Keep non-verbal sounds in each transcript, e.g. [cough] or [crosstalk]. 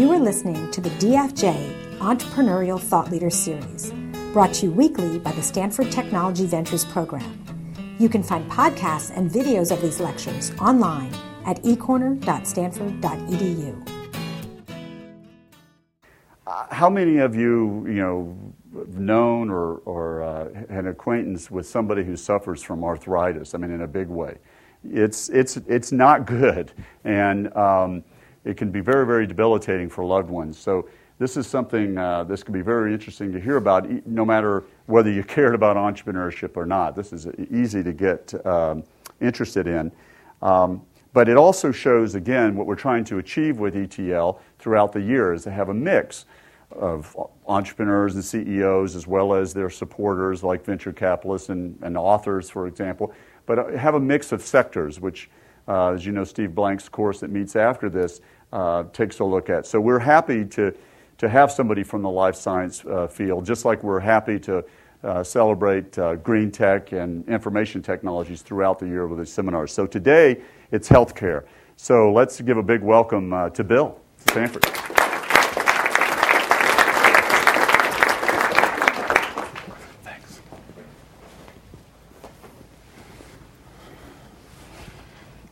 You are listening to the DFJ Entrepreneurial Thought Leader Series, brought to you weekly by the Stanford Technology Ventures Program. You can find podcasts and videos of these lectures online at ecorner.stanford.edu. Uh, how many of you, you know, known or, or uh, an acquaintance with somebody who suffers from arthritis? I mean, in a big way. It's, it's, it's not good, and um, it can be very, very debilitating for loved ones. So, this is something uh, this can be very interesting to hear about, no matter whether you [laughs] cared about entrepreneurship or not. This is easy to get um, interested in. Um, but it also shows, again, what we're trying to achieve with ETL throughout the year is to have a mix of entrepreneurs and CEOs as well as their supporters like venture capitalists and, and authors, for example, but uh, have a mix of sectors, which, uh, as you know, Steve Blank's course that meets after this uh, takes a look at. So we're happy to, to have somebody from the life science uh, field, just like we're happy to uh, celebrate uh, green tech and information technologies throughout the year with these seminars. So today, it's healthcare. So let's give a big welcome uh, to Bill Hagstrom.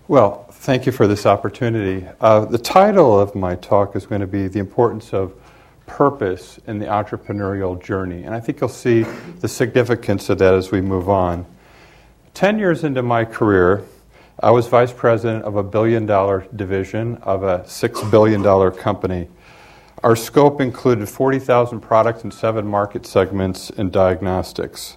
Well, thank you for this opportunity. Uh, the title of my talk is going to be The Importance of Purpose in the Entrepreneurial Journey. And I think you'll see the significance of that as we move on. Ten years into my career, I was vice president of a billion dollar division of a six billion dollar company. Our scope included 40,000 products in seven market segments in diagnostics.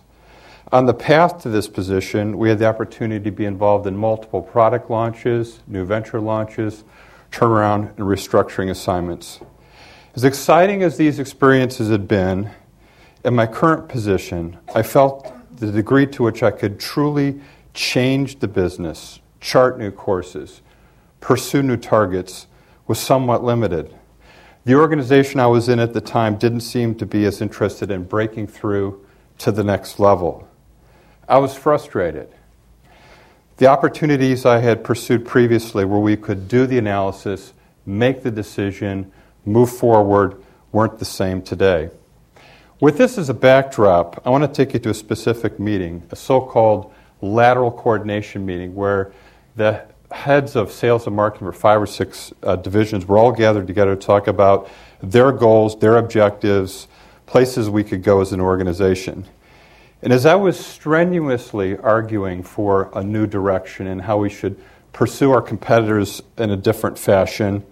On the path to this position, we had the opportunity to be involved in multiple product launches, new venture launches, turnaround, and restructuring assignments. As exciting as these experiences had been, in my current position, I felt the degree to which I could truly change the business, chart new courses, pursue new targets was somewhat limited. The organization I was in at the time didn't seem to be as interested in breaking through to the next level. I was frustrated. The opportunities I had pursued previously, where we could do the analysis, make the decision, move forward, weren't the same today. With this as a backdrop, I want to take you to a specific meeting, a so called lateral coordination meeting, where the heads of sales and marketing for five or six uh, divisions were all gathered together to talk about their goals, their objectives, places we could go as an organization. And as I was strenuously arguing for a new direction and how we should pursue our competitors in a different fashion,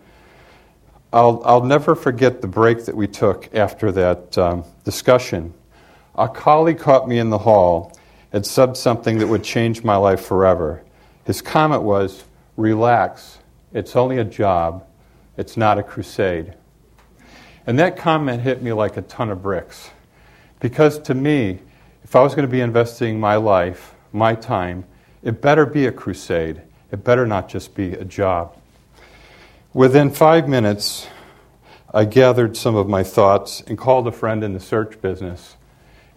I'll, I'll never forget the break that we took after that um, discussion. A colleague caught me in the hall and said something that would change my life forever. His comment was, Relax, it's only a job, it's not a crusade. And that comment hit me like a ton of bricks. Because to me, if I was going to be investing my life, my time, it better be a crusade. It better not just be a job. Within five minutes, I gathered some of my thoughts and called a friend in the search business.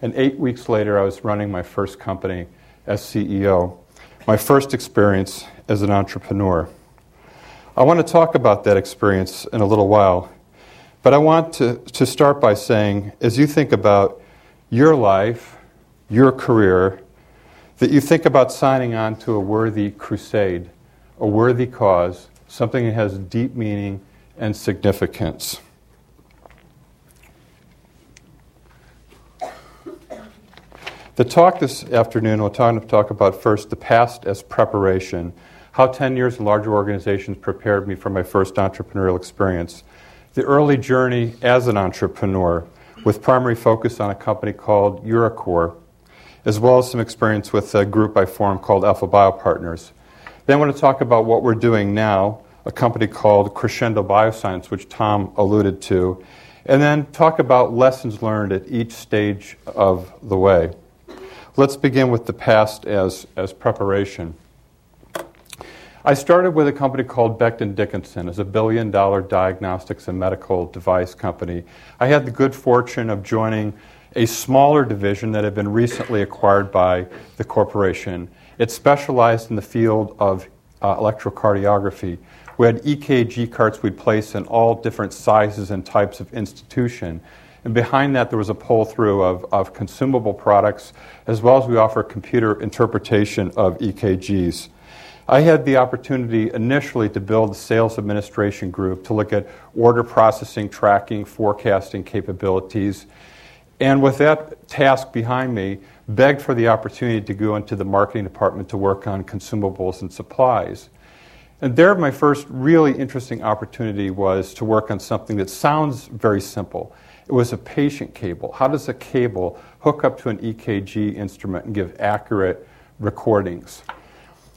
And eight weeks later, I was running my first company as CEO my first experience as an entrepreneur. I want to talk about that experience in a little while, but I want to, to start by saying as you think about your life, your career, that you think about signing on to a worthy crusade, a worthy cause, something that has deep meaning and significance. The talk this afternoon, to talk about first the past as preparation, how 10 years in larger organizations prepared me for my first entrepreneurial experience, the early journey as an entrepreneur, with primary focus on a company called UroCor, as well as some experience with a group I formed called Alpha Biopartners. Then I want to talk about what we're doing now, a company called Crescendo Bioscience, which Tom alluded to, and then talk about lessons learned at each stage of the way. Let's begin with the past as, as preparation. I started with a company called Becton Dickinson as a billion dollar diagnostics and medical device company. I had the good fortune of joining a smaller division that had been recently acquired by the corporation. It specialized in the field of uh, electrocardiography. We had EKG carts we'd place in all different sizes and types of institution. And behind that, there was a pull through of, of consumable products, as well as we offer computer interpretation of EKGs. I had the opportunity initially to build a sales administration group to look at order processing, tracking, forecasting capabilities. And with that task behind me, begged for the opportunity to go into the marketing department to work on consumables and supplies. And there, my first really interesting opportunity was to work on something that sounds very simple. It was a patient cable. How does a cable hook up to an EKG instrument and give accurate recordings?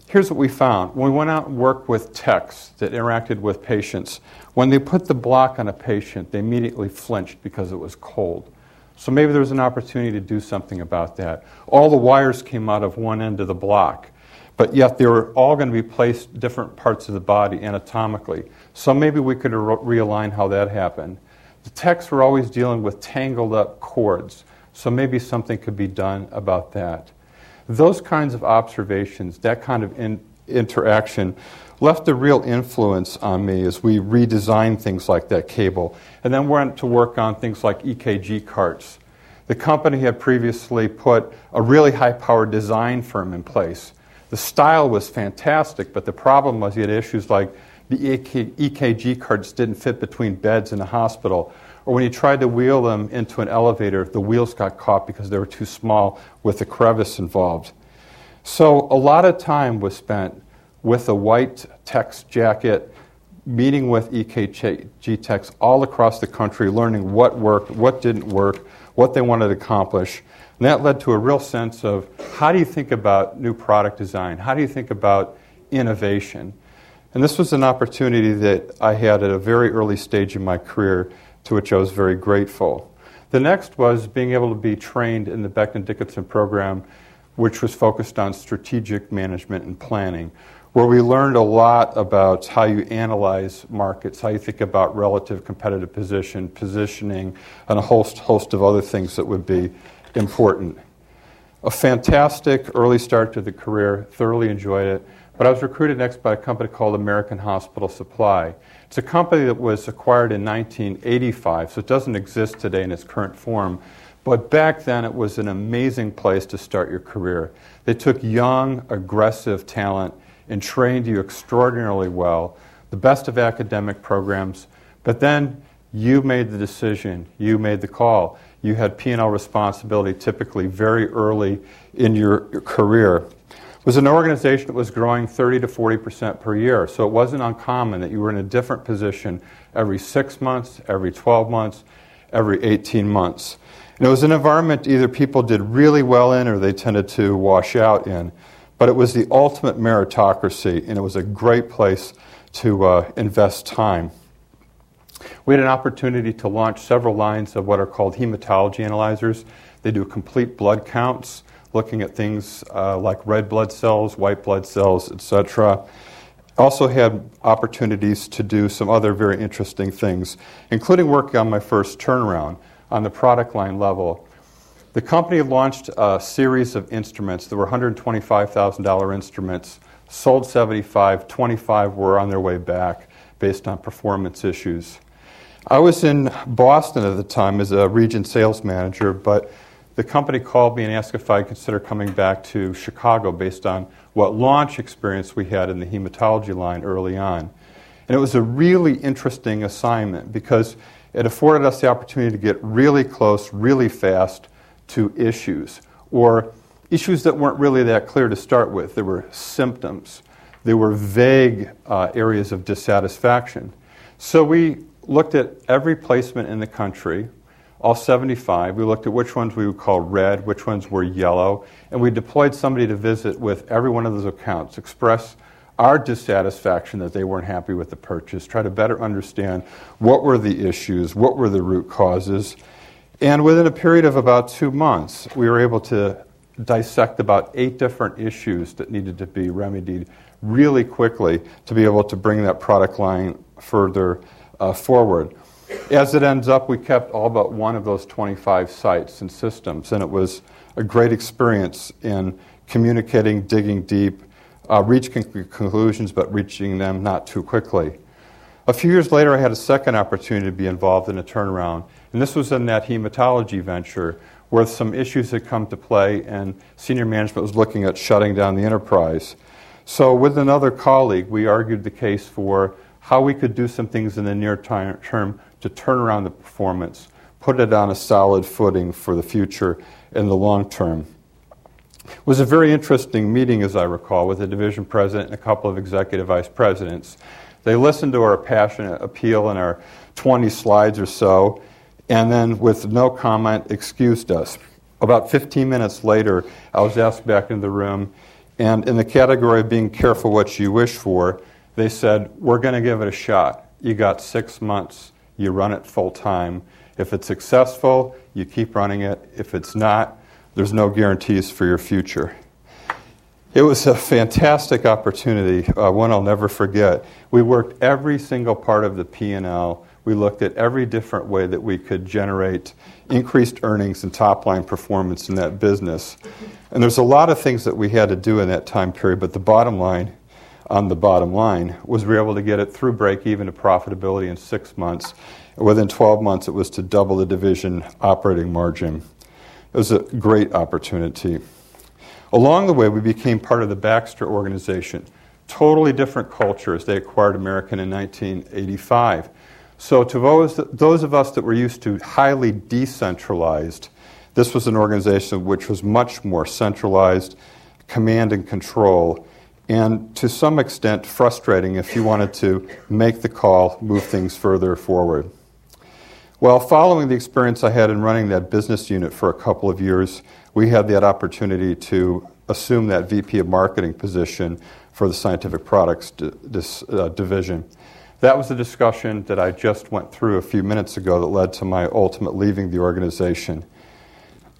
Here's what we found. When we went out and worked with techs that interacted with patients, when they put the block on a patient, they immediately flinched because it was cold. So maybe there was an opportunity to do something about that. All the wires came out of one end of the block, but yet they were all going to be placed different parts of the body anatomically. So maybe we could re- realign how that happened. The techs were always dealing with tangled up cords, so maybe something could be done about that. Those kinds of observations, that kind of in, interaction, left a real influence on me as we redesigned things like that cable, and then went to work on things like EKG carts. The company had previously put a really high powered design firm in place. The style was fantastic, but the problem was you had issues like the EKG carts didn't fit between beds in a hospital. Or when you tried to wheel them into an elevator, the wheels got caught because they were too small with the crevice involved. So a lot of time was spent with a white text jacket, meeting with EKG techs all across the country, learning what worked, what didn't work, what they wanted to accomplish. And that led to a real sense of how do you think about new product design? How do you think about innovation? And this was an opportunity that I had at a very early stage in my career, to which I was very grateful. The next was being able to be trained in the Becton Dickinson program, which was focused on strategic management and planning, where we learned a lot about how you analyze markets, how you think about relative competitive position, positioning, and a host, host of other things that would be important. A fantastic early start to the career, thoroughly enjoyed it. But I was recruited next by a company called American Hospital Supply. It's a company that was acquired in 1985, so it doesn't exist today in its current form. But back then, it was an amazing place to start your career. They took young, aggressive talent and trained you extraordinarily well, the best of academic programs. But then you made the decision, you made the call. You had P&L responsibility typically very early in your, your career It was an organization that was growing 30 to 40 percent per year. So it wasn't uncommon that you were in a different position every six months, every 12 months, every 18 months. And it was an environment either people did really well in or they tended to wash out in. But it was the ultimate meritocracy, and it was a great place to uh, invest time. We had an opportunity to launch several lines of what are called hematology analyzers. They do complete blood counts looking at things uh, like red blood cells, white blood cells, etc. Also had opportunities to do some other very interesting things, including working on my first turnaround on the product line level. The company launched a series of instruments. There were $125,000 instruments, sold 75, 25 were on their way back based on performance issues. I was in Boston at the time as a region sales manager, but the company called me and asked if I'd consider coming back to Chicago based on what launch experience we had in the hematology line early on. And it was a really interesting assignment because it afforded us the opportunity to get really close, really fast to issues, or issues that weren't really that clear to start with. There were symptoms, there were vague uh, areas of dissatisfaction. So we looked at every placement in the country all 75. We looked at which ones we would call red, which ones were yellow, and we deployed somebody to visit with every one of those accounts, express our dissatisfaction that they weren't happy with the purchase, try to better understand what were the issues, what were the root causes. And within a period of about two months, we were able to dissect about eight different issues that needed to be remedied really quickly to be able to bring that product line further uh, forward. As it ends up, we kept all but one of those 25 sites and systems, and it was a great experience in communicating, digging deep, uh, reach con- conclusions, but reaching them not too quickly. A few years later, I had a second opportunity to be involved in a turnaround, and this was in that hematology venture where some issues had come to play, and senior management was looking at shutting down the enterprise. So, with another colleague, we argued the case for how we could do some things in the near term to turn around the performance, put it on a solid footing for the future in the long term. It was a very interesting meeting, as I recall, with the division president and a couple of executive vice presidents. They listened to our passionate appeal and our 20 slides or so, and then, with no comment, excused us. About 15 minutes later, I was asked back into the room, and in the category of being careful what you wish for, they said, We're going to give it a shot. You got six months, you run it full time. If it's successful, you keep running it. If it's not, there's no guarantees for your future. It was a fantastic opportunity, uh, one I'll never forget. We worked every single part of the P&L. We looked at every different way that we could generate increased earnings and top line performance in that business. And there's a lot of things that we had to do in that time period, but the bottom line on the bottom line was we were able to get it through break even to profitability in six months. Within 12 months, it was to double the division operating margin. It was a great opportunity. Along the way, we became part of the Baxter organization. Totally different culture as They acquired American in 1985. So, to those, those of us that were used to highly decentralized, this was an organization which was much more centralized, command and control, and to some extent frustrating if you wanted to make the call, move things further forward. Well, following the experience I had in running that business unit for a couple of years, we had that opportunity to assume that VP of marketing position for the scientific products d- this, uh, division. That was a discussion that I just went through a few minutes ago that led to my ultimate leaving the organization.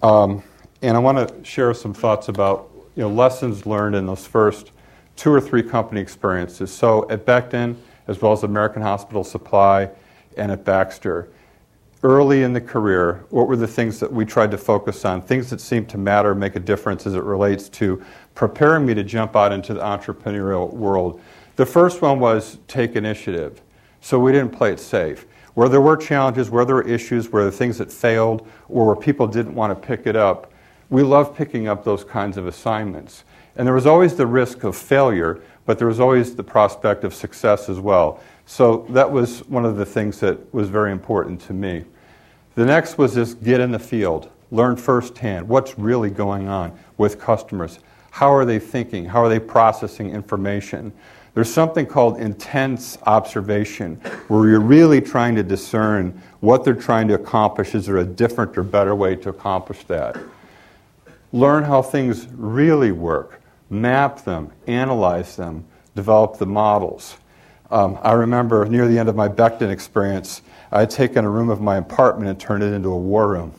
Um, and I want to share some thoughts about you know, lessons learned in those first two or three company experiences. So at Becton, as well as American Hospital Supply, and at Baxter, early in the career, what were the things that we tried to focus on, things that seemed to matter, make a difference as it relates to preparing me to jump out into the entrepreneurial world? The first one was take initiative. So we didn't play it safe. Where there were challenges, where there were issues, where there were things that failed, or where people didn't want to pick it up, we loved picking up those kinds of assignments. And there was always the risk of failure, but there was always the prospect of success as well. So that was one of the things that was very important to me. The next was just get in the field, learn firsthand what's really going on with customers. How are they thinking? How are they processing information? There's something called intense observation where you're really trying to discern what they're trying to accomplish. Is there a different or better way to accomplish that? Learn how things really work, map them, analyze them, develop the models. Um, I remember near the end of my Becton experience, I had taken a room of my apartment and turned it into a war room.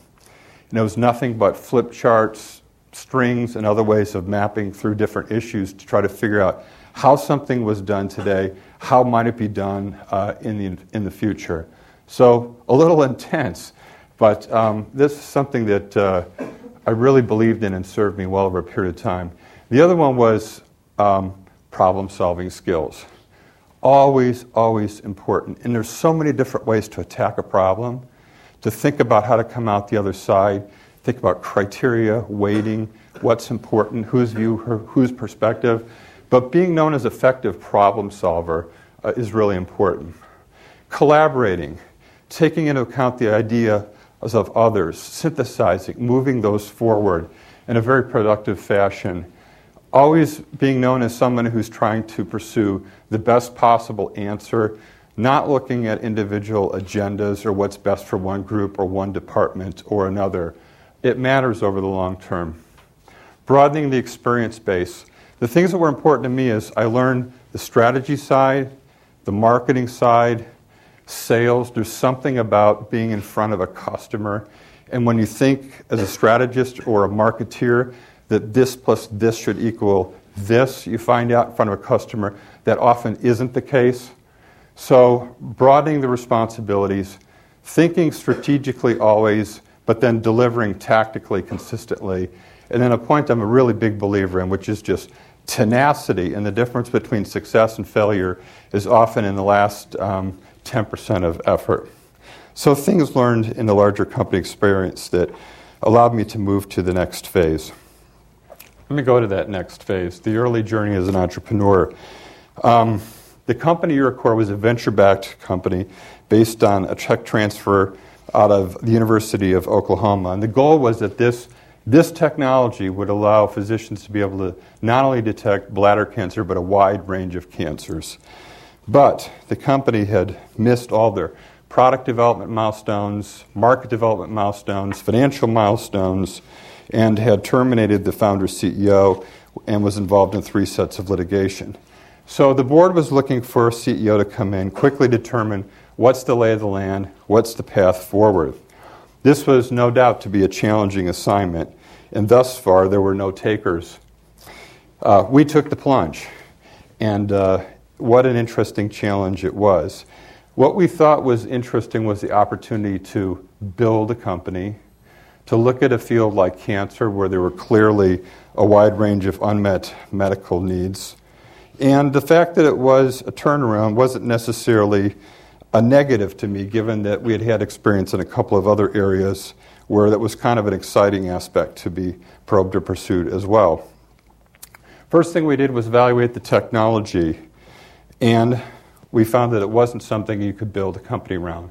And it was nothing but flip charts, strings, and other ways of mapping through different issues to try to figure out how something was done today, how might it be done uh, in, the, in the future. So, a little intense, but um, this is something that uh, I really believed in and served me well over a period of time. The other one was um, problem solving skills always, always important. And there's so many different ways to attack a problem, to think about how to come out the other side, think about criteria, weighting, what's important, whose view, whose perspective. But being known as effective problem solver uh, is really important. Collaborating, taking into account the ideas of others, synthesizing, moving those forward in a very productive fashion always being known as someone who's trying to pursue the best possible answer, not looking at individual agendas or what's best for one group or one department or another. It matters over the long term. Broadening the experience base. The things that were important to me is I learned the strategy side, the marketing side, sales. There's something about being in front of a customer. And when you think as a strategist or a marketeer, that this plus this should equal this. You find out in front of a customer that often isn't the case. So, broadening the responsibilities, thinking strategically always, but then delivering tactically consistently. And then a point I'm a really big believer in, which is just tenacity and the difference between success and failure is often in the last um, 10% of effort. So, things learned in the larger company experience that allowed me to move to the next phase. Let me go to that next phase the early journey as an entrepreneur. Um, the company UroCor was a venture backed company based on a tech transfer out of the University of Oklahoma. And the goal was that this, this technology would allow physicians to be able to not only detect bladder cancer, but a wide range of cancers. But the company had missed all their product development milestones, market development milestones, financial milestones, and had terminated the founder CEO and was involved in three sets of litigation. So the board was looking for a CEO to come in, quickly determine what's the lay of the land, what's the path forward. This was no doubt to be a challenging assignment, and thus far there were no takers. Uh, we took the plunge, and uh, what an interesting challenge it was. What we thought was interesting was the opportunity to build a company, to look at a field like cancer where there were clearly a wide range of unmet medical needs and the fact that it was a turnaround wasn't necessarily a negative to me, given that we had had experience in a couple of other areas where that was kind of an exciting aspect to be probed or pursued as well. First thing we did was evaluate the technology, and we found that it wasn't something you could build a company around.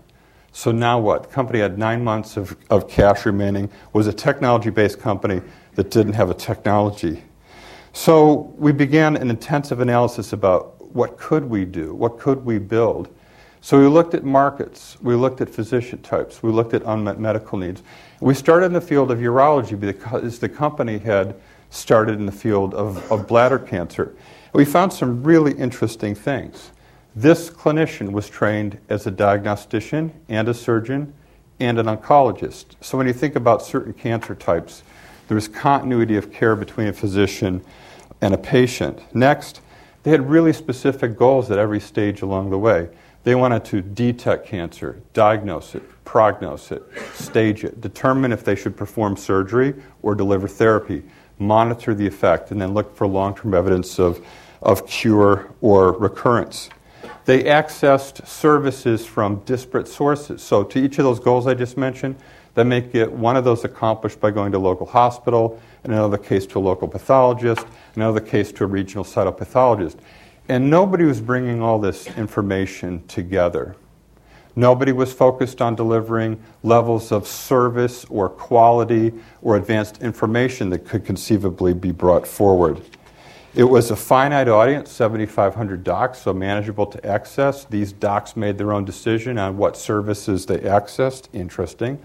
So now what? Company had nine months of, of cash remaining, was a technology based company that didn't have a technology so we began an intensive analysis about what could we do, what could we build. So we looked at markets, we looked at physician types, we looked at unmet medical needs. We started in the field of urology because the company had started in the field of, of bladder cancer. We found some really interesting things. This clinician was trained as a diagnostician and a surgeon and an oncologist. So when you think about certain cancer types, there's continuity of care between a physician and a patient. Next, they had really specific goals at every stage along the way. They wanted to detect cancer, diagnose it, prognose it, stage it, determine if they should perform surgery or deliver therapy, monitor the effect, and then look for long term evidence of, of cure or recurrence. They accessed services from disparate sources. So, to each of those goals I just mentioned, they make it one of those accomplished by going to a local hospital, in another case to a local pathologist, in another case to a regional cytopathologist. And nobody was bringing all this information together. Nobody was focused on delivering levels of service or quality or advanced information that could conceivably be brought forward. It was a finite audience, 7,500 docs, so manageable to access. These docs made their own decision on what services they accessed. Interesting.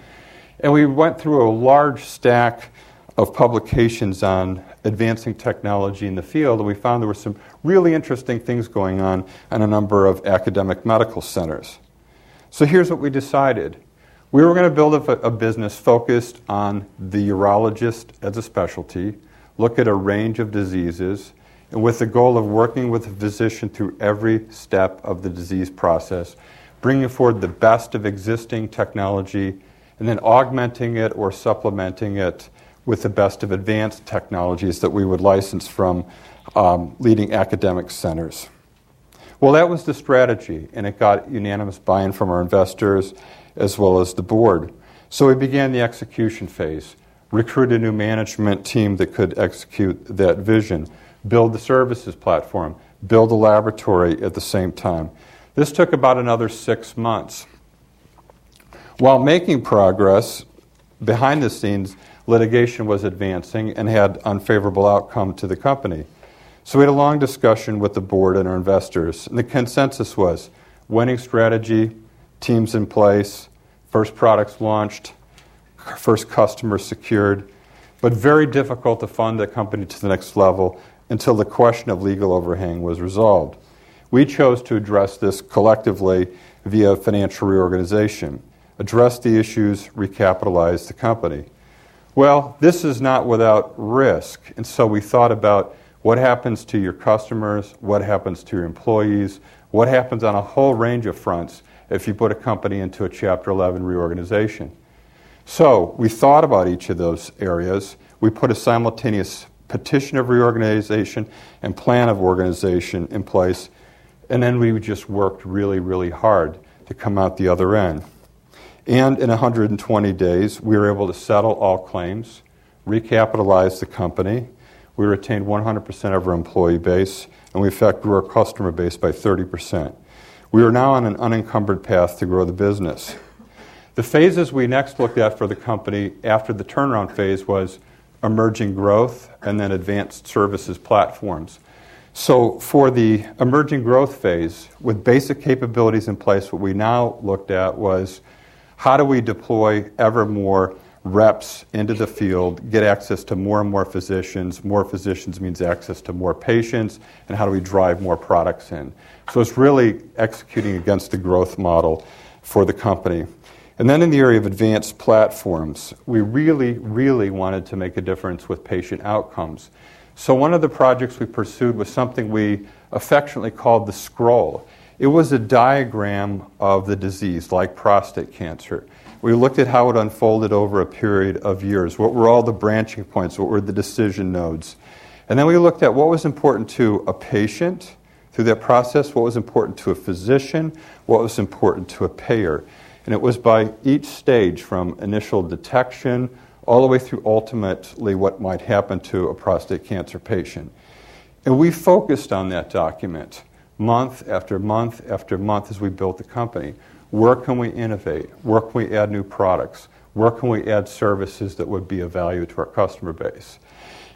And we went through a large stack of publications on advancing technology in the field, and we found there were some really interesting things going on in a number of academic medical centers. So here's what we decided. We were going to build a, a business focused on the urologist as a specialty, look at a range of diseases, and with the goal of working with a physician through every step of the disease process, bringing forward the best of existing technology, and then augmenting it or supplementing it with the best of advanced technologies that we would license from um, leading academic centers. Well, that was the strategy, and it got unanimous buy in from our investors as well as the board. So we began the execution phase, recruit a new management team that could execute that vision, build the services platform, build a laboratory at the same time. This took about another six months. While making progress, behind the scenes, litigation was advancing and had unfavorable outcome to the company. So we had a long discussion with the board and our investors, and the consensus was winning strategy, teams in place, first products launched, first customers secured, but very difficult to fund the company to the next level until the question of legal overhang was resolved. We chose to address this collectively via financial reorganization, address the issues, recapitalize the company. Well, this is not without risk. And so we thought about what happens to your customers, what happens to your employees, what happens on a whole range of fronts if you put a company into a Chapter 11 reorganization. So we thought about each of those areas. We put a simultaneous petition of reorganization and plan of organization in place. And then we just worked really, really hard to come out the other end. And in 120 days, we were able to settle all claims, recapitalize the company. We retained 100% of our employee base, and we, in fact, grew our customer base by 30%. We are now on an unencumbered path to grow the business. The phases we next looked at for the company after the turnaround phase was emerging growth and then advanced services platforms. So, for the emerging growth phase, with basic capabilities in place, what we now looked at was how do we deploy ever more reps into the field, get access to more and more physicians? More physicians means access to more patients, and how do we drive more products in? So it's really executing against the growth model for the company. And then in the area of advanced platforms, we really, really wanted to make a difference with patient outcomes. So one of the projects we pursued was something we affectionately called the scroll. It was a diagram of the disease, like prostate cancer. We looked at how it unfolded over a period of years. What were all the branching points? What were the decision nodes? And then we looked at what was important to a patient through that process, what was important to a physician, what was important to a payer. And it was by each stage from initial detection all the way through ultimately what might happen to a prostate cancer patient. And we focused on that document month after month after month as we built the company. Where can we innovate? Where can we add new products? Where can we add services that would be of value to our customer base?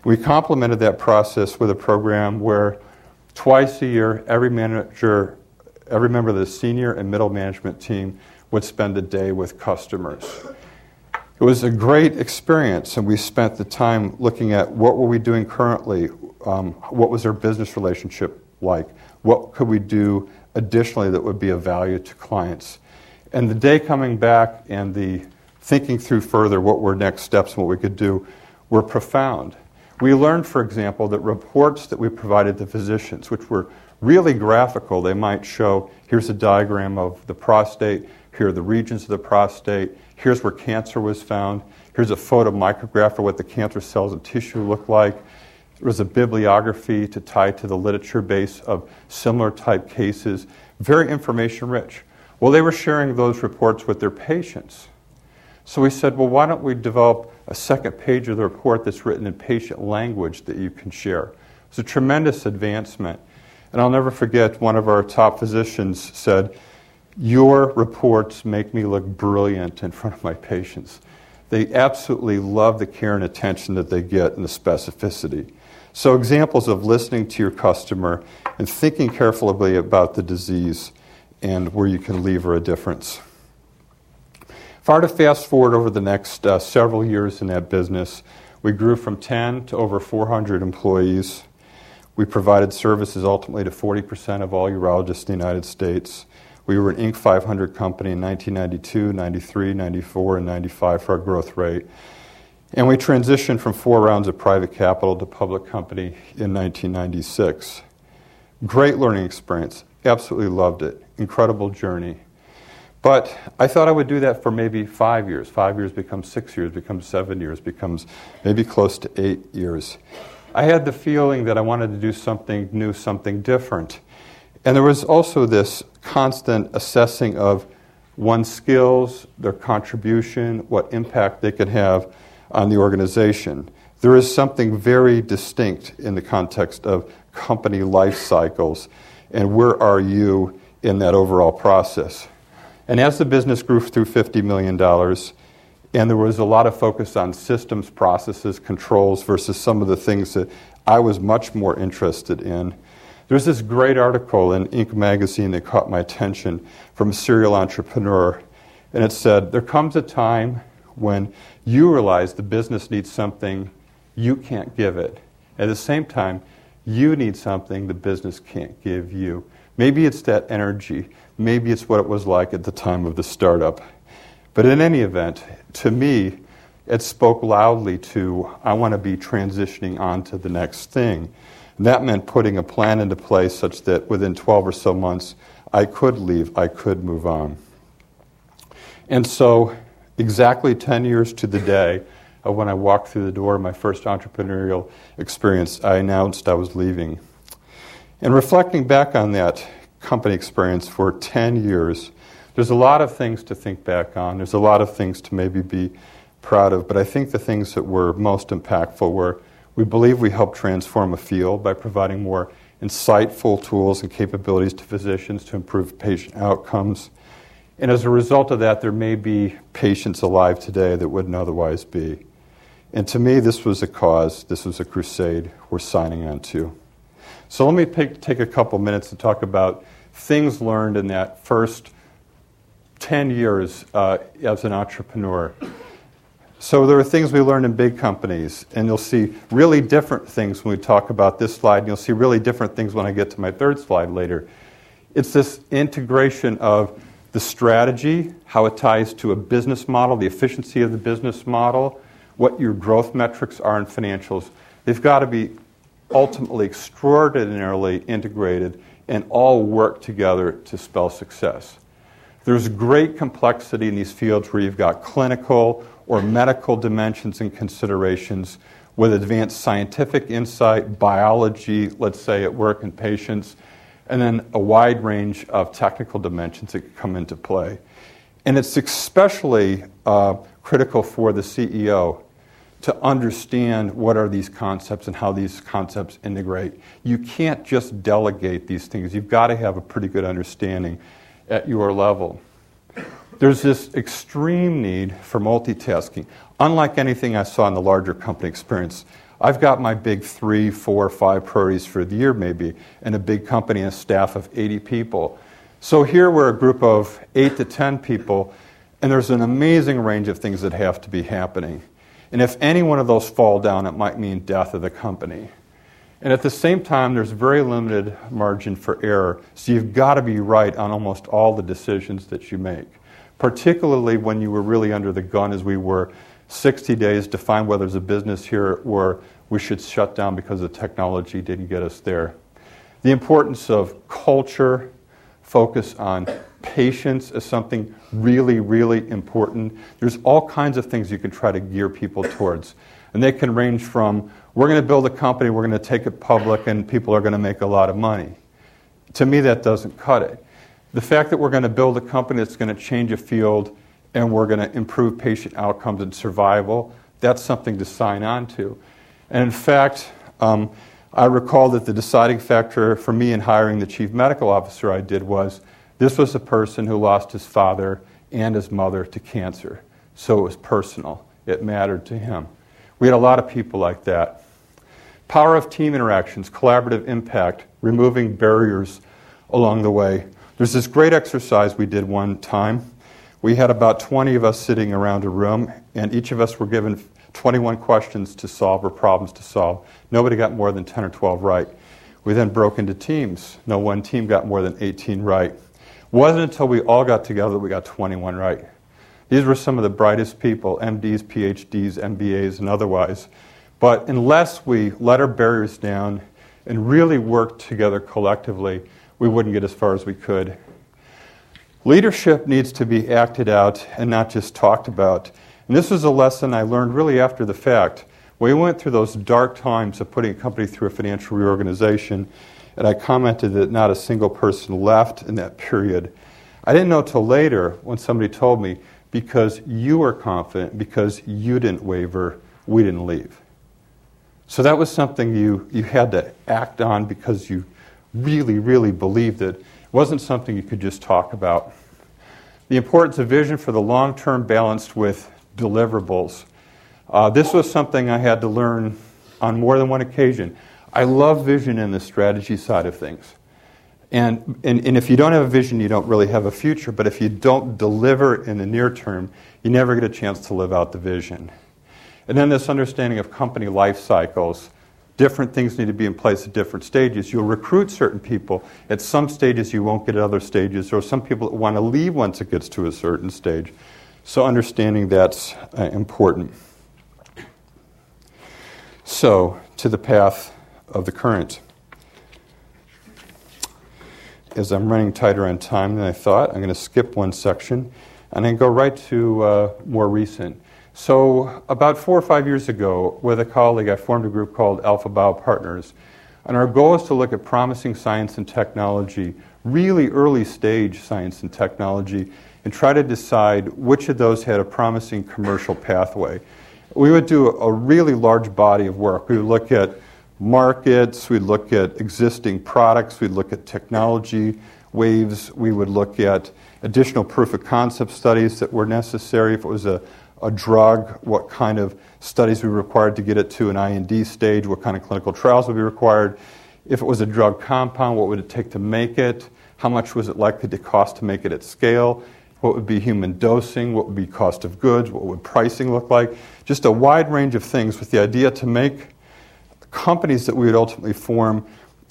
We complemented that process with a program where twice a year, every manager, every member of the senior and middle management team would spend a day with customers. It was a great experience, and we spent the time looking at what were we doing currently, um, what was our business relationship like, what could we do additionally that would be of value to clients. And the day coming back and the thinking through further what were next steps and what we could do were profound. We learned, for example, that reports that we provided to physicians, which were really graphical, they might show here's a diagram of the prostate, here are the regions of the prostate, here's where cancer was found, here's a photomicrograph of what the cancer cells and tissue look like, there was a bibliography to tie to the literature base of similar type cases, very information rich. Well, they were sharing those reports with their patients. So we said, well, why don't we develop a second page of the report that's written in patient language that you can share? It's a tremendous advancement. And I'll never forget one of our top physicians said, Your reports make me look brilliant in front of my patients. They absolutely love the care and attention that they get and the specificity. So, examples of listening to your customer and thinking carefully about the disease and where you can lever a difference. If I were to fast forward over the next uh, several years in that business, we grew from 10 to over 400 employees. We provided services ultimately to 40% of all urologists in the United States. We were an Inc. 500 company in 1992, 93, 94, and 95 for our growth rate. And we transitioned from four rounds of private capital to public company in 1996. Great learning experience. Absolutely loved it. Incredible journey. But I thought I would do that for maybe five years. Five years becomes six years, becomes seven years, becomes maybe close to eight years. I had the feeling that I wanted to do something new, something different. And there was also this constant assessing of one's skills, their contribution, what impact they could have on the organization. There is something very distinct in the context of company life cycles, and where are you in that overall process? And as the business grew through $50 million, and there was a lot of focus on systems, processes, controls versus some of the things that I was much more interested in. There's this great article in Inc. magazine that caught my attention from a serial entrepreneur, and it said, There comes a time when you realize the business needs something you can't give it. At the same time, you need something the business can't give you. Maybe it's that energy. Maybe it's what it was like at the time of the startup. But in any event, to me, it spoke loudly to I want to be transitioning on to the next thing. That meant putting a plan into place such that within 12 or so months, I could leave, I could move on. And so exactly 10 years to the day, of when I walked through the door of my first entrepreneurial experience, I announced I was leaving. And reflecting back on that company experience for 10 years, there's a lot of things to think back on. There's a lot of things to maybe be proud of, but I think the things that were most impactful were we believe we help transform a field by providing more insightful tools and capabilities to physicians to improve patient outcomes. And as a result of that, there may be patients alive today that wouldn't otherwise be. And to me, this was a cause, this was a crusade we're signing on to. So let me pick, take a couple minutes to talk about things learned in that first 10 years uh, as an entrepreneur. So there are things we learn in big companies, and you'll see really different things when we talk about this slide, and you'll see really different things when I get to my third slide later. It's this integration of the strategy, how it ties to a business model, the efficiency of the business model, what your growth metrics are in financials. They've got to be ultimately extraordinarily integrated and all work together to spell success. There's great complexity in these fields where you've got clinical or medical dimensions and considerations with advanced scientific insight, biology, let's say, at work in patients, and then a wide range of technical dimensions that come into play. And it's especially uh, critical for the CEO to understand what are these concepts and how these concepts integrate. You can't just delegate these things. You've got to have a pretty good understanding at your level. There's this extreme need for multitasking. Unlike anything I saw in the larger company experience, I've got my big three, four, five priorities for the year, maybe, in a big company and a staff of 80 people. So here we're a group of eight to 10 people, and there's an amazing range of things that have to be happening. And if any one of those fall down, it might mean death of the company. And at the same time, there's very limited margin for error. So you've got to be right on almost all the decisions that you make, particularly when you were really under the gun, as we were 60 days to find whether there's a business here where we should shut down because the technology didn't get us there. The importance of culture, focus on patients is something really, really important. There's all kinds of things you can try to gear people towards. And they can range from we're going to build a company, we're going to take it public, and people are going to make a lot of money. To me, that doesn't cut it. The fact that we're going to build a company that's going to change a field and we're going to improve patient outcomes and survival, that's something to sign on to. And in fact, um, I recall that the deciding factor for me in hiring the chief medical officer I did was this was a person who lost his father and his mother to cancer. So it was personal, it mattered to him. We had a lot of people like that. Power of team interactions, collaborative impact, removing barriers along the way. There's this great exercise we did one time. We had about 20 of us sitting around a room, and each of us were given 21 questions to solve or problems to solve. Nobody got more than 10 or 12 right. We then broke into teams. No one team got more than 18 right. Wasn't until we all got together that we got 21 right. These were some of the brightest people MDs, PhDs, MBAs, and otherwise. But unless we let our barriers down and really worked together collectively, we wouldn't get as far as we could. Leadership needs to be acted out and not just talked about. And this was a lesson I learned really after the fact. We went through those dark times of putting a company through a financial reorganization, and I commented that not a single person left in that period. I didn't know till later when somebody told me, because you were confident, because you didn't waver, we didn't leave. So that was something you, you had to act on because you really, really believed it. It wasn't something you could just talk about. The importance of vision for the long term balanced with deliverables. Uh, this was something I had to learn on more than one occasion. I love vision in the strategy side of things. And, and, and if you don't have a vision, you don't really have a future. But if you don't deliver in the near term, you never get a chance to live out the vision. And then this understanding of company life cycles. Different things need to be in place at different stages. You'll recruit certain people. At some stages, you won't get at other stages. Or some people want to leave once it gets to a certain stage. So, understanding that's uh, important. So, to the path of the current. As I'm running tighter on time than I thought, I'm going to skip one section and then go right to uh, more recent. So, about four or five years ago, with a colleague, I formed a group called Alpha Bio Partners. And our goal is to look at promising science and technology, really early stage science and technology, and try to decide which of those had a promising commercial pathway. We would do a really large body of work. We would look at markets, we'd look at existing products, we'd look at technology waves, we would look at additional proof of concept studies that were necessary. If it was a, a drug, what kind of studies would be required to get it to an IND stage, what kind of clinical trials would be required. If it was a drug compound, what would it take to make it? How much was it likely to cost to make it at scale? What would be human dosing? What would be cost of goods? What would pricing look like? Just a wide range of things with the idea to make companies that we would ultimately form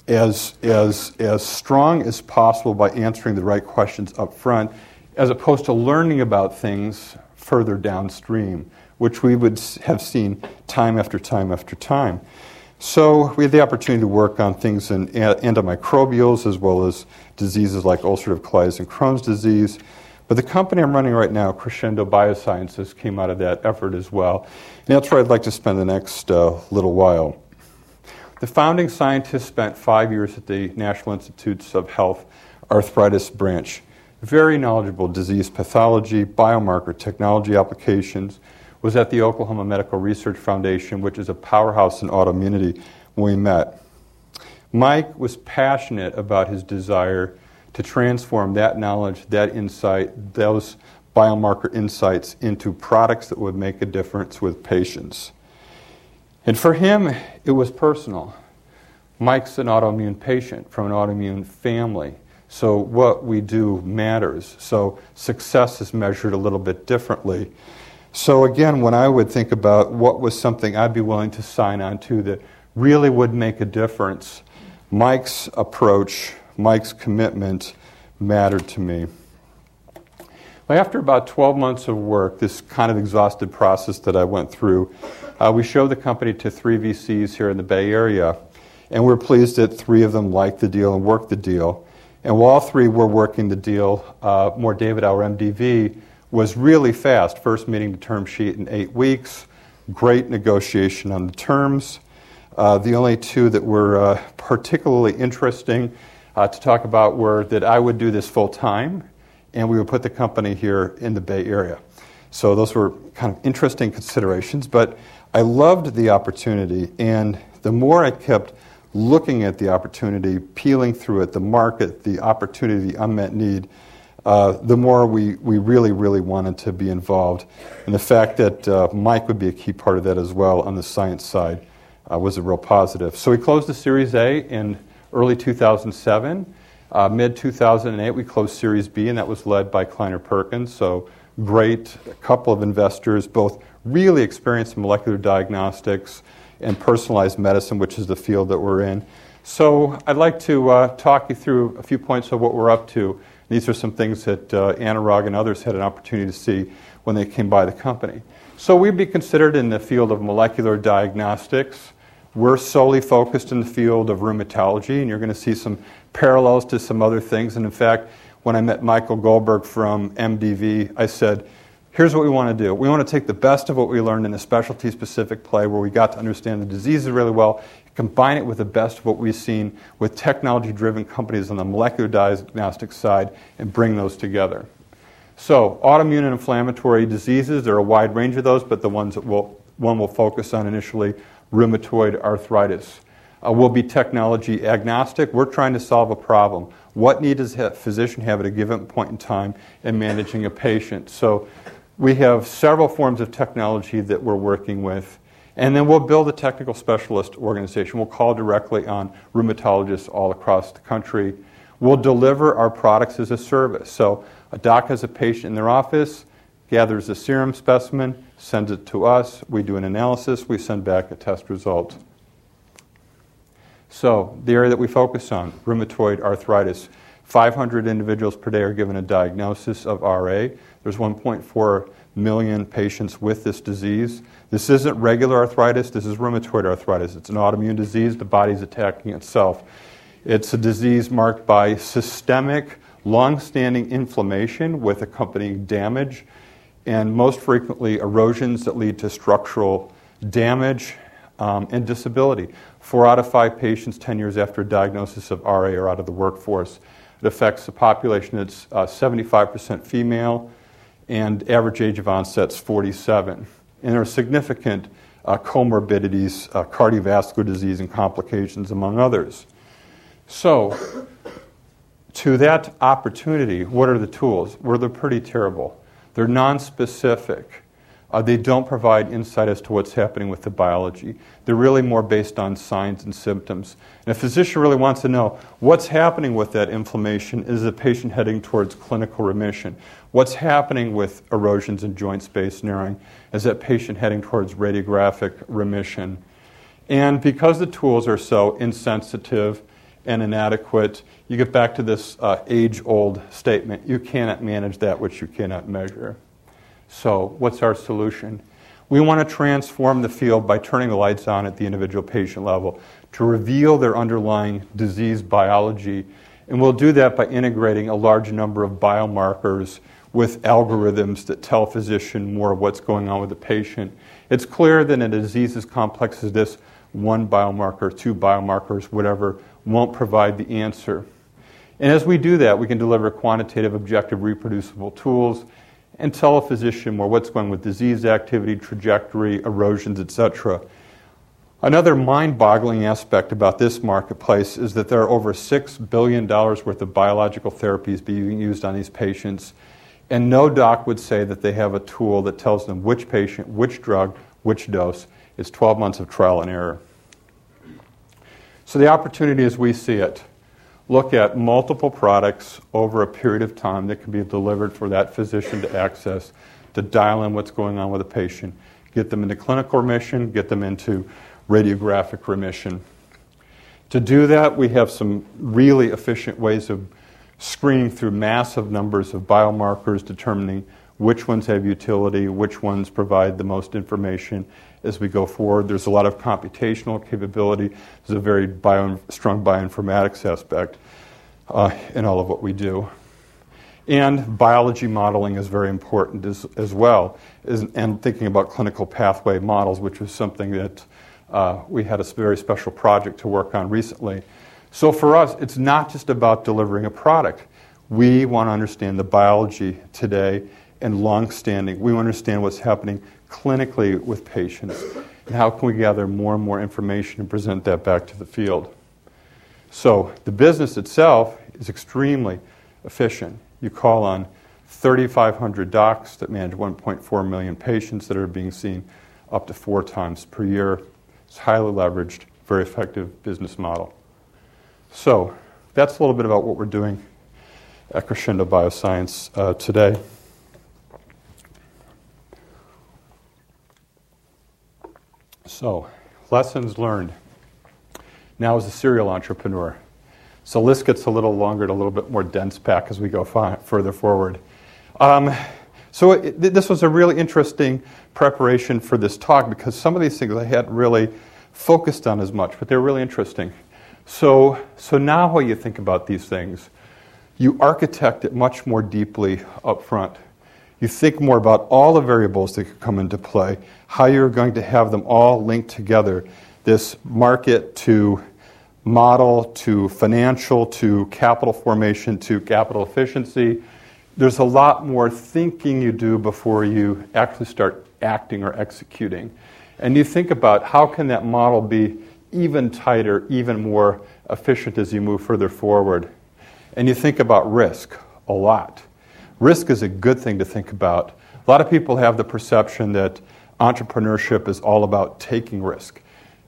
as, as, as strong as possible by answering the right questions up front, as opposed to learning about things further downstream, which we would have seen time after time after time. So we had the opportunity to work on things in antimicrobials as well as diseases like ulcerative colitis and Crohn's disease. But the company I'm running right now, Crescendo Biosciences, came out of that effort as well. And that's where I'd like to spend the next uh, little while. The founding scientist spent five years at the National Institutes of Health Arthritis Branch. Very knowledgeable disease pathology, biomarker technology applications. Was at the Oklahoma Medical Research Foundation, which is a powerhouse in autoimmunity, when we met. Mike was passionate about his desire to transform that knowledge, that insight, those biomarker insights into products that would make a difference with patients. And for him, it was personal. Mike's an autoimmune patient from an autoimmune family. So what we do matters. So success is measured a little bit differently. So again, when I would think about what was something I'd be willing to sign on to that really would make a difference, Mike's approach, Mike's commitment mattered to me. After about 12 months of work, this kind of exhausted process that I went through, uh, we showed the company to three VCs here in the Bay Area, and we're pleased that three of them liked the deal and worked the deal. And while all three were working the deal, uh, Mohr Davidow, our MDV, was really fast. First meeting the term sheet in eight weeks, great negotiation on the terms. Uh, the only two that were uh, particularly interesting uh, to talk about were that I would do this full time and we would put the company here in the Bay Area. So those were kind of interesting considerations, but I loved the opportunity, and the more I kept looking at the opportunity, peeling through it, the market, the opportunity, the unmet need, uh, the more we, we really, really wanted to be involved. And the fact that uh, Mike would be a key part of that as well on the science side uh, was a real positive. So we closed the Series A in early 2007. Uh, Mid 2008, we closed Series B, and that was led by Kleiner Perkins. So great, couple of investors, both really experienced in molecular diagnostics and personalized medicine, which is the field that we're in. So I'd like to uh, talk you through a few points of what we're up to. These are some things that uh, Anurag and others had an opportunity to see when they came by the company. So we'd be considered in the field of molecular diagnostics. We're solely focused in the field of rheumatology, and you're going to see some parallels to some other things. And in fact, when I met Michael Goldberg from MDV, I said, here's what we want to do. We want to take the best of what we learned in a specialty specific play where we got to understand the diseases really well, combine it with the best of what we've seen with technology driven companies on the molecular diagnostic side, and bring those together. So, autoimmune and inflammatory diseases, there are a wide range of those, but the ones that we'll, one will focus on initially rheumatoid arthritis. Uh, we'll be technology agnostic. We're trying to solve a problem. What need does a physician have at a given point in time in managing a patient? So, we have several forms of technology that we're working with. And then we'll build a technical specialist organization. We'll call directly on rheumatologists all across the country. We'll deliver our products as a service. So a doc has a patient in their office, gathers a serum specimen, sends it to us. We do an analysis. We send back a test result. So the area that we focus on, rheumatoid arthritis. 500 individuals per day are given a diagnosis of RA. There's 1.4 million patients with this disease. This isn't regular arthritis, this is rheumatoid arthritis. It's an autoimmune disease, the body's attacking itself. It's a disease marked by systemic, long standing inflammation with accompanying damage. and most frequently erosions that lead to structural damage um, and disability. Four out of five patients 10 years after diagnosis of RA are out of the workforce. It affects a population that's uh, 75% female, and average age of onset is 47. And there are significant uh, comorbidities, uh, cardiovascular disease, and complications, among others. So, to that opportunity, what are the tools? Well, they're pretty terrible. They're nonspecific. Uh, they don't provide insight as to what's happening with the biology. They're really more based on signs and symptoms. And a physician really wants to know what's happening with that inflammation. Is the patient heading towards clinical remission? What's happening with erosions and joint space narrowing? Is that patient heading towards radiographic remission? And because the tools are so insensitive and inadequate, you get back to this uh, age old statement you cannot manage that which you cannot measure. So, what's our solution? We want to transform the field by turning the lights on at the individual patient level to reveal their underlying disease biology. And we'll do that by integrating a large number of biomarkers with algorithms that tell a physician more of what's going on with the patient. It's clear that in a disease as complex as this, one biomarker, two biomarkers, whatever, won't provide the answer. And as we do that, we can deliver quantitative, objective, reproducible tools and tell a physician more what's going with disease activity, trajectory, erosions, etc. Another mind boggling aspect about this marketplace is that there are over $6 billion worth of biological therapies being used on these patients, and no doc would say that they have a tool that tells them which patient, which drug, which dose. It's 12 months of trial and error. So, the opportunity as we see it look at multiple products over a period of time that can be delivered for that physician to access to dial in what's going on with a patient, get them into clinical remission, get them into radiographic remission. To do that, we have some really efficient ways of screening through massive numbers of biomarkers, determining which ones have utility, which ones provide the most information as we go forward. There's a lot of computational capability. There's a very bio, strong bioinformatics aspect uh, in all of what we do. And biology modeling is very important as, as well, as, and thinking about clinical pathway models, which was something that uh, we had a very special project to work on recently. So for us, it's not just about delivering a product. We want to understand the biology today and long standing. We want to understand what's happening clinically with patients and how can we gather more and more information and present that back to the field. So the business itself is extremely efficient. You call on 3,500 docs that manage 1.4 million patients that are being seen up to four times per year. It's highly leveraged, very effective business model. So that's a little bit about what we're doing at Crescendo Bioscience uh, today. So, lessons learned. Now, as a serial entrepreneur. So, list gets a little longer and a little bit more dense pack as we go fi- further forward. Um, so, it, this was a really interesting preparation for this talk because some of these things I hadn't really focused on as much, but they're really interesting. So, so now, how you think about these things, you architect it much more deeply up front you think more about all the variables that could come into play, how you're going to have them all linked together. This market to model to financial to capital formation to capital efficiency. There's a lot more thinking you do before you actually start acting or executing. And you think about how can that model be even tighter, even more efficient as you move further forward. And you think about risk a lot risk is a good thing to think about. A lot of people have the perception that entrepreneurship is all about taking risk.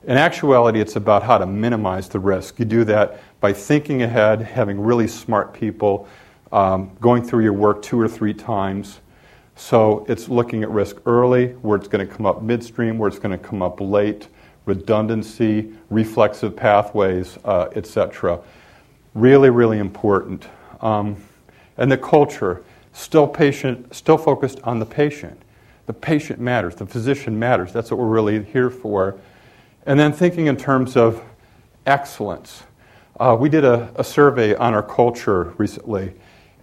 In actuality, it's about how to minimize the risk. You do that by thinking ahead, having really smart people, um, going through your work two or three times. So it's looking at risk early, where it's going to come up midstream, where it's going to come up late, redundancy, reflexive pathways, uh, etc. Really, really important. Um, and the culture still patient, still focused on the patient. The patient matters, the physician matters. That's what we're really here for. And then thinking in terms of excellence. Uh, we did a, a, survey on our culture recently,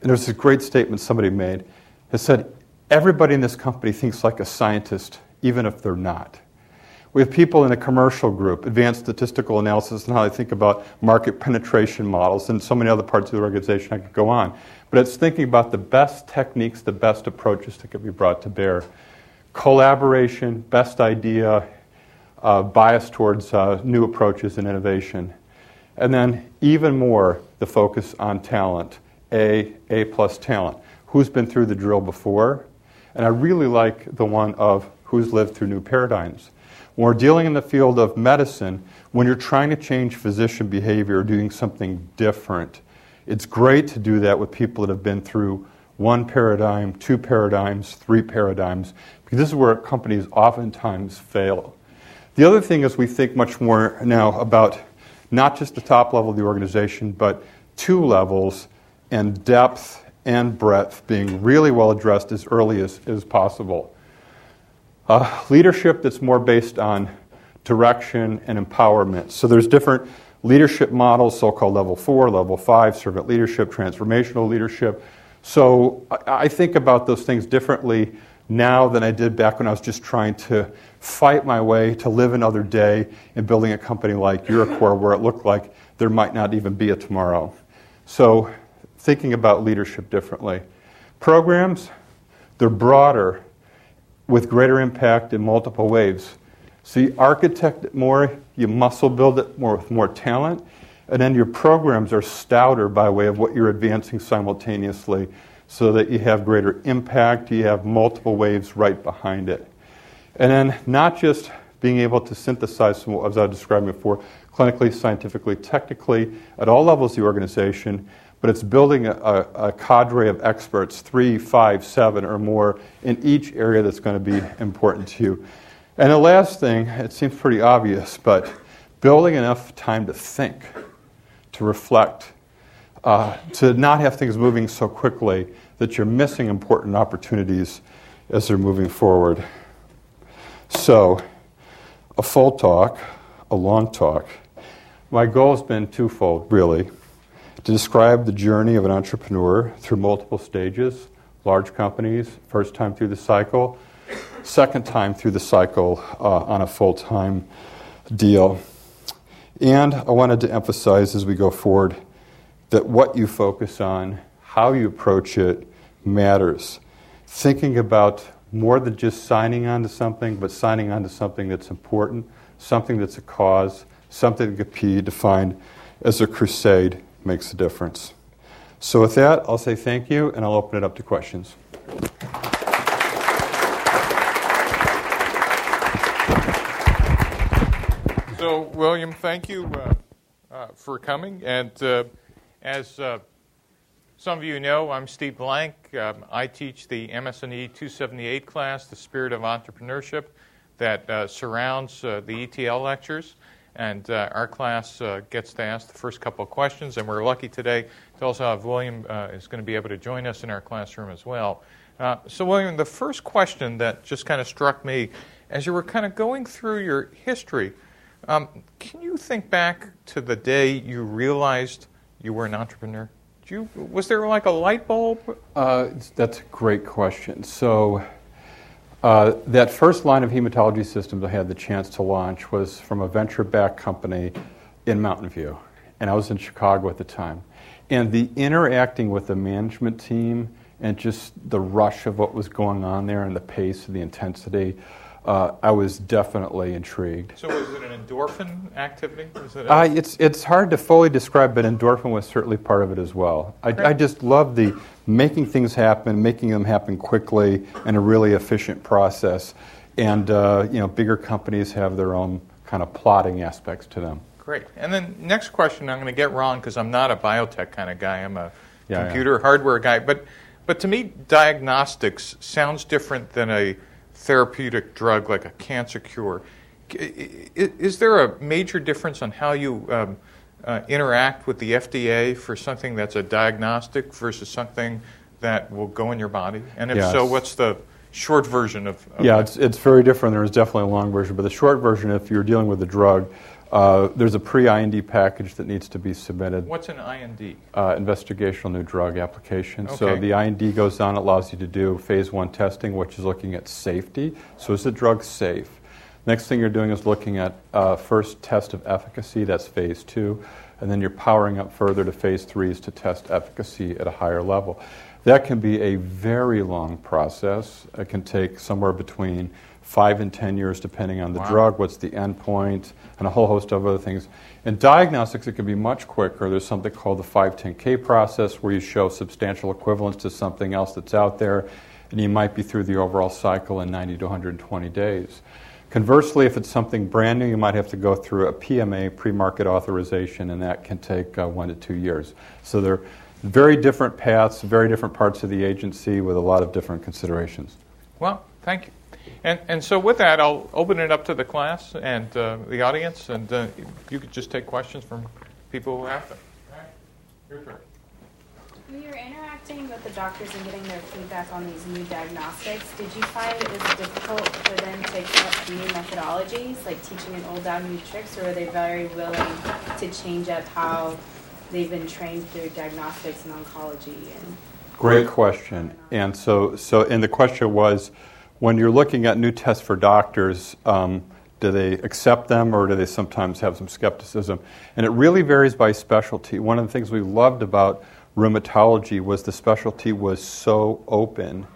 and there's a great statement somebody made. It said, everybody in this company thinks like a scientist, even if they're not. We have people in a commercial group, advanced statistical analysis, and how they think about market penetration models, and so many other parts of the organization I could go on. But it's thinking about the best techniques, the best approaches that can be brought to bear. Collaboration, best idea, uh, bias towards uh, new approaches and innovation. And then, even more, the focus on talent A, A plus talent. Who's been through the drill before? And I really like the one of who's lived through new paradigms. When we're dealing in the field of medicine, when you're trying to change physician behavior or doing something different, it's great to do that with people that have been through one paradigm, two paradigms, three paradigms, because this is where companies oftentimes fail. The other thing is we think much more now about not just the top level of the organization, but two levels and depth and breadth being really well addressed as early as, as possible. Uh, leadership that's more based on direction and empowerment. So there's different leadership models, so-called level four, level five, servant leadership, transformational leadership. So I, think about those things differently now than I did back when I was just trying to fight my way to live another day in building a company like UroCor where it looked like there might not even be a tomorrow. So thinking about leadership differently. Programs, they're broader with greater impact in multiple ways. So you architect it more, you muscle build it more with more talent, and then your programs are stouter by way of what you're advancing simultaneously so that you have greater impact, you have multiple waves right behind it. And then not just being able to synthesize, as I described before, clinically, scientifically, technically, at all levels of the organization, but it's building a, a, cadre of experts, three, five, seven, or more, in each area that's going to be important to you. And the last thing, it seems pretty obvious, but building enough time to think, to reflect, uh, to not have things moving so quickly that you're missing important opportunities as they're moving forward. So, a full talk, a long talk. My goal has been twofold, really to describe the journey of an entrepreneur through multiple stages large companies, first time through the cycle, second time through the cycle uh, on a full time deal. And I wanted to emphasize as we go forward that what you focus on, how you approach it, matters. Thinking about more than just signing on to something, but signing on to something that's important, something that's a cause, something that can be defined as a crusade makes a difference. So, with that, I'll say thank you and I'll open it up to questions. So, William, thank you uh, uh, for coming. And uh, as uh, some of you know, I'm Steve Blank. Um, I teach the MS&E 278 class, The Spirit of Entrepreneurship, that uh, surrounds uh, the ETL lectures. And uh, our class uh, gets to ask the first couple of questions, and we're lucky today to also have William uh, is going to be able to join us in our classroom as well. Uh, so, William, the first question that just kind of struck me as you were kind of going through your history, um, can you think back to the day you realized you were an entrepreneur? You, was there like a light bulb? Uh, that's a great question. So, uh, that first line of hematology systems I had the chance to launch was from a venture backed company in Mountain View. And I was in Chicago at the time. And the interacting with the management team and just the rush of what was going on there and the pace and the intensity, uh, I was definitely intrigued. So, was it an endorphin activity? It uh, it's, it's hard to fully describe, but endorphin was certainly part of it as well. I, I just love the making things happen, making them happen quickly, and a really efficient process. And uh, you know, bigger companies have their own kind of plotting aspects to them. Great. And then next question, I'm going to get wrong because I'm not a biotech kind of guy. I'm a yeah, computer yeah. hardware guy. But but to me, diagnostics sounds different than a therapeutic drug like a cancer cure. Is there a major difference on how you um, uh, interact with the FDA for something that's a diagnostic versus something that will go in your body? And if yes. so, what's the short version of, of yeah, it's, it's very different. There is definitely a long version, but the short version, if you're dealing with a drug, Uh, there's a pre-IND package that needs to be submitted. What's an IND? Uh, investigational new drug application. So the IND goes on, it allows you to do phase one testing, which is looking at safety. So is the drug safe? Next thing you're doing is looking at uh, first test of efficacy, that's phase two, and then you're powering up further to phase threes to test efficacy at a higher level. That can be a very long process. It can take somewhere between five and ten years, depending on the Wow. drug, what's the endpoint, and a whole host of other things. In diagnostics, it can be much quicker. There's something called the 510K process where you show substantial equivalence to something else that's out there, and you might be through the overall cycle in 90 to 120 days. Conversely, if it's something brand new, you might have to go through a PMA, pre market authorization, and that can take uh, one to two years. So they're very different paths, very different parts of the agency with a lot of different considerations. Well, thank you. And, and so with that, I'll open it up to the class and uh, the audience, and uh, you could just take questions from people who have them. All right. Your turn. When you were interacting with the doctors and getting their feedback on these new diagnostics, did you find it was difficult for them to accept new methodologies, like teaching an old dog new tricks, or were they very willing to change up how they've been trained through diagnostics and oncology? And Great question. And so, so, and the question was, when you're looking at new tests for doctors, um, do they accept them or do they sometimes have some skepticism? And it really varies by specialty. One of the things we loved about rheumatology was the specialty was so open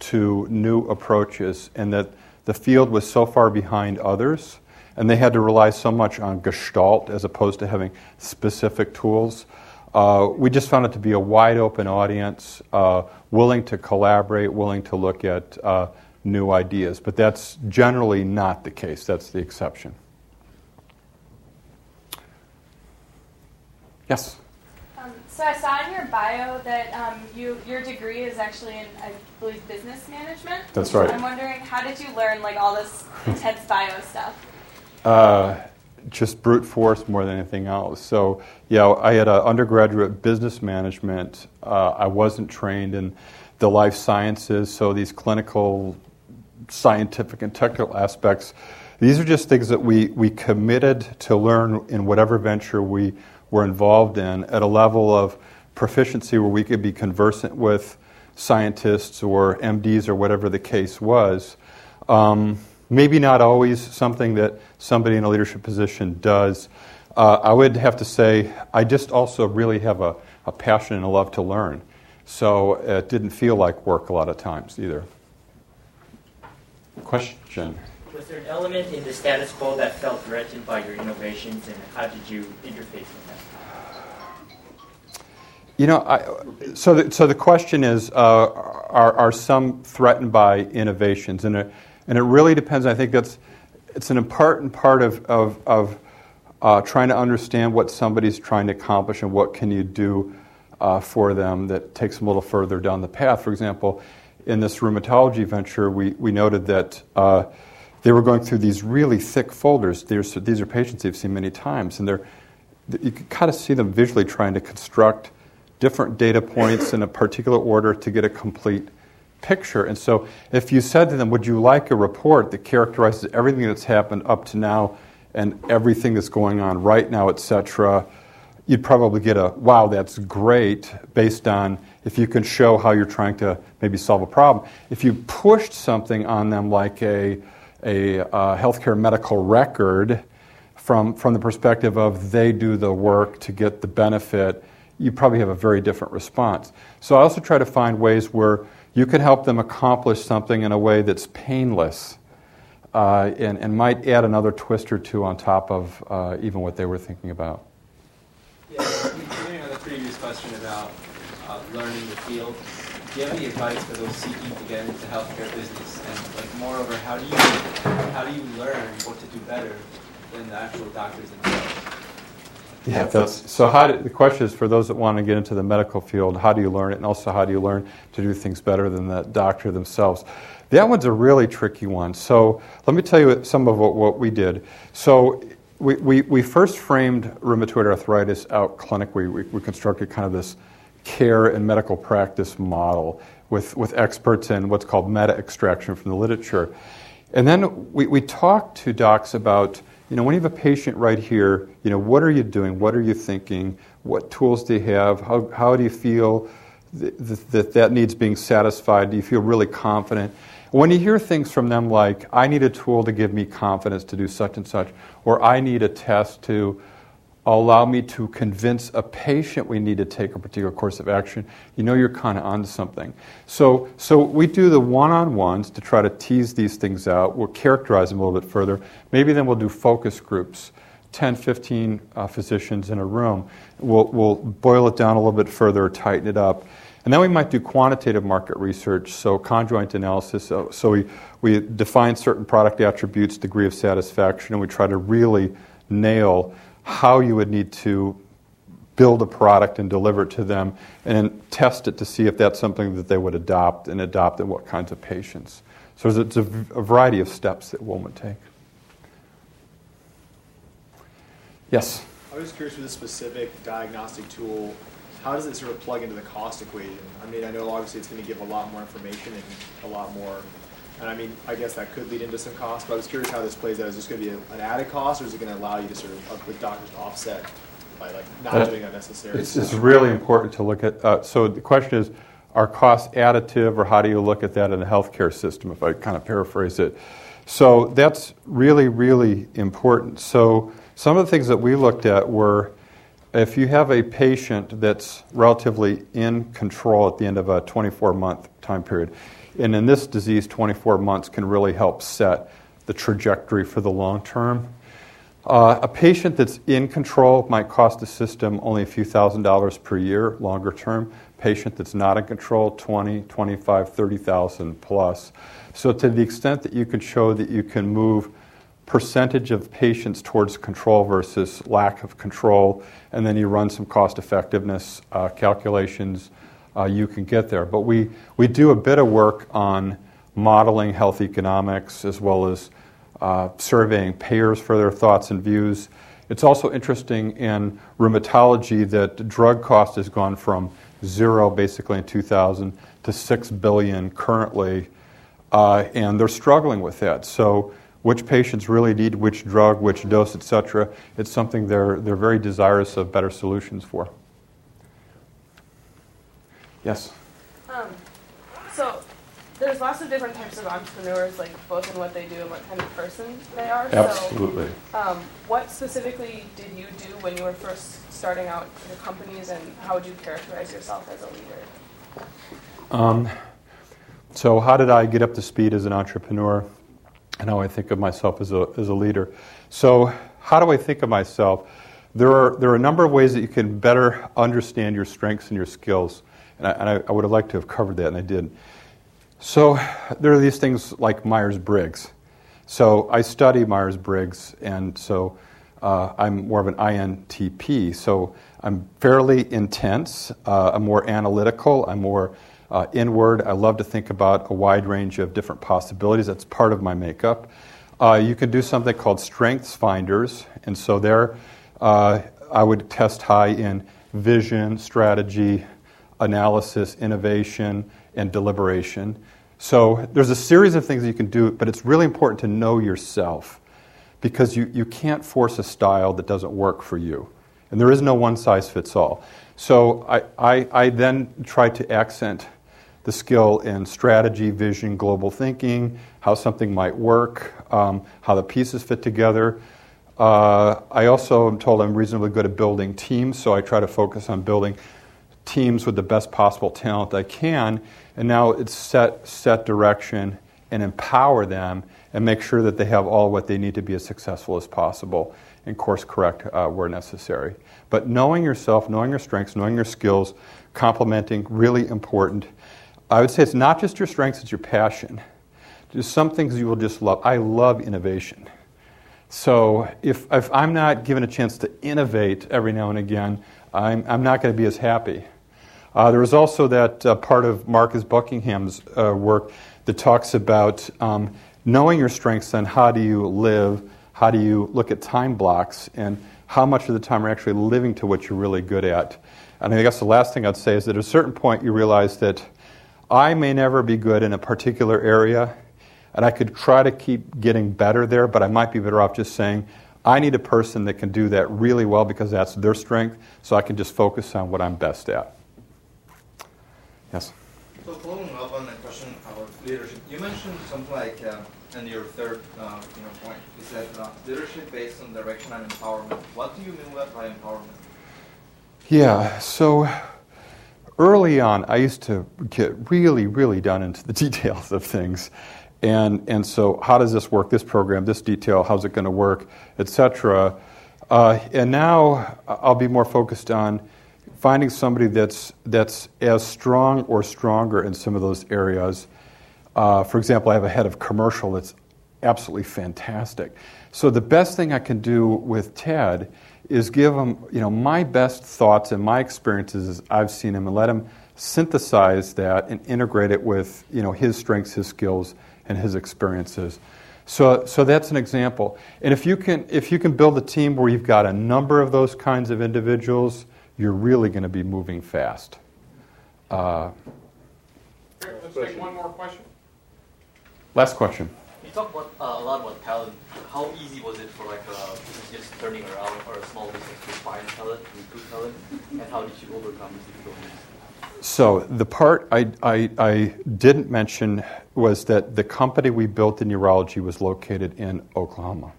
to new approaches and that the field was so far behind others and they had to rely so much on gestalt as opposed to having specific tools. Uh, we just found it to be a wide open audience, uh, willing to collaborate, willing to look at uh, new ideas. But that's generally not the case, that's the exception. Yes? Um, so I saw in your bio that um, you your degree is actually in I believe business management. That's right. I'm wondering how did you learn like all this intense [laughs] bio stuff? Uh, just brute force more than anything else. So, yeah, I had an undergraduate business management. Uh, I wasn't trained in the life sciences, so these clinical, scientific, and technical aspects. These are just things that we, we committed to learn in whatever venture we were involved in at a level of proficiency where we could be conversant with scientists or MDs or whatever the case was. Um, maybe not always something that somebody in a leadership position does. Uh, I would have to say, I just also really have a, a passion and a love to learn. So it didn't feel like work a lot of times either. Question? Was there an element in the status quo that felt threatened by your innovations, and how did you interface with that? You know, I, so, the, so the question is uh, are, are some threatened by innovations? And it, and it really depends. I think that's it's an important part of, of, of uh, trying to understand what somebody's trying to accomplish and what can you do uh, for them that takes them a little further down the path. For example, in this rheumatology venture, we, we noted that uh, they were going through these really thick folders. There's, these are patients they've seen many times, and they're, you can kind of see them visually trying to construct different data points in a particular order to get a complete picture. And so, if you said to them, Would you like a report that characterizes everything that's happened up to now and everything that's going on right now, etc., you'd probably get a wow, that's great based on if you can show how you're trying to maybe solve a problem. If you pushed something on them like a, a uh, healthcare medical record from, from the perspective of they do the work to get the benefit, you probably have a very different response. So I also try to find ways where you can help them accomplish something in a way that's painless uh, and, and might add another twist or two on top of uh, even what they were thinking about. Yeah, the previous question about learning the field, do you have any advice for those seeking to get into healthcare business? And like, moreover, how do you how do you learn what to do better than the actual doctors themselves? Yeah, so how do, the question is for those that want to get into the medical field, how do you learn it? And also, how do you learn to do things better than the doctor themselves? That one's a really tricky one. So let me tell you some of what, what we did. So we, we, we first framed rheumatoid arthritis out clinically. We, we constructed kind of this care and medical practice model with, with experts in what's called meta extraction from the literature. And then we, we talked to docs about You know, when you have a patient right here, you know, what are you doing? What are you thinking? What tools do you have? How, how do you feel that, that that needs being satisfied? Do you feel really confident? When you hear things from them like, I need a tool to give me confidence to do such and such, or I need a test to allow me to convince a patient we need to take a particular course of action, you know you're kind of onto something. So, so we do the one on ones to try to tease these things out. We'll characterize them a little bit further. Maybe then we'll do focus groups 10, 15 uh, physicians in a room. We'll, we'll boil it down a little bit further, tighten it up. And then we might do quantitative market research, so conjoint analysis. So, so we, we define certain product attributes, degree of satisfaction, and we try to really nail how you would need to build a product and deliver it to them, and test it to see if that's something that they would adopt and adopt in what kinds of patients. So it's a, a variety of steps that one would take. Yes? I was curious with a specific diagnostic tool, how does it sort of plug into the cost equation? I mean, I know obviously it's going to give a lot more information and a lot more and I mean, I guess that could lead into some cost, but I was curious how this plays out. Is this going to be an added cost, or is it going to allow you to sort of, with doctors, to offset by like not uh, doing unnecessary? It's, it's really important to look at. Uh, so the question is, are costs additive, or how do you look at that in the healthcare system? If I kind of paraphrase it, so that's really, really important. So some of the things that we looked at were. If you have a patient that's relatively in control at the end of a 24 month time period, and in this disease, 24 months can really help set the trajectory for the long term. Uh, a patient that's in control might cost the system only a few thousand dollars per year, longer term. Patient that's not in control, 20, 25, 30,000 plus. So to the extent that you can show that you can move percentage of patients towards control versus lack of control, and then you run some cost effectiveness uh, calculations uh, you can get there. But we, we do a bit of work on modeling health economics as well as uh, surveying payers for their thoughts and views. It's also interesting in rheumatology that drug cost has gone from zero basically in 2000 to six billion currently, uh, and they're struggling with that. So, which patients really need which drug, which dose, et cetera, it's something they're, they're very desirous of better solutions for. Yes. Um, so there's lots of different types of entrepreneurs, like both in what they do and what kind of person they are. Absolutely. So, um, what specifically did you do when you were first starting out your companies, and how would you characterize yourself as a leader? Um, so, how did I get up to speed as an entrepreneur? And how I think of myself as a, as a leader. So, how do I think of myself? There are, there are a number of ways that you can better understand your strengths and your skills. And I, and I would have liked to have covered that, and I did. So there are these things like Myers Briggs. So I study Myers Briggs, and so uh, I'm more of an INTP. So I'm fairly intense. Uh, I'm more analytical. I'm more uh, inward. I love to think about a wide range of different possibilities. That's part of my makeup. Uh, you can do something called Strengths Finders, and so there uh, I would test high in vision, strategy, analysis, innovation, and deliberation. So there's a series of things you can do, but it's really important to know yourself because you, you can't force a style that doesn't work for you. And there is no one size fits all. So I, I, I then try to accent the skill in strategy, vision, global thinking, how something might work, um, how the pieces fit together. Uh, I also am told I'm reasonably good at building teams, so I try to focus on building teams with the best possible talent I can, and now it's set set direction and empower them and make sure that they have all what they need to be as successful as possible and course correct uh, where necessary. But knowing yourself, knowing your strengths, knowing your skills, complementing, really important. I would say it's not just your strengths, it's your passion. There's some things you will just love. I love innovation. So if, if I'm not given a chance to innovate every now and again, I'm, I'm not going to be as happy. Uh, there was also that uh, part of Marcus Buckingham's uh, work that talks about um, knowing your strengths and how do you live, how do you look at time blocks, and how much of the time are actually living to what you're really good at. And I guess the last thing I'd say is that at a certain point you realize that I may never be good in a particular area, and I could try to keep getting better there, but I might be better off just saying, I need a person that can do that really well because that's their strength, so I can just focus on what I'm best at. Yes? So following up on the question about leadership, you mentioned something like, uh, in your third uh, you know, point, you said uh, leadership based on direction and empowerment. What do you mean by empowerment? Yeah, so early on, I used to get really, really down into the [laughs] details of things. And, and so, how does this work, this program, this detail, how's it going to work, etc. Uh, and now I'll be more focused on finding somebody that's, that's as strong or stronger in some of those areas. Uh, for example, I have a head of commercial that's absolutely fantastic. So, the best thing I can do with Ted is give him you know, my best thoughts and my experiences as I've seen him and let him synthesize that and integrate it with you know, his strengths, his skills, and his experiences. So, so that's an example. And if you, can, if you can build a team where you've got a number of those kinds of individuals, you're really going to be moving fast. Uh, let's take one more question. Last question. You talk about, uh, a lot about talent. How easy was it for like a business just turning around or a small business to find talent, recruit talent, and how did you overcome these difficulties? So the part I, I, I, didn't mention was that the company we built in urology was located in Oklahoma.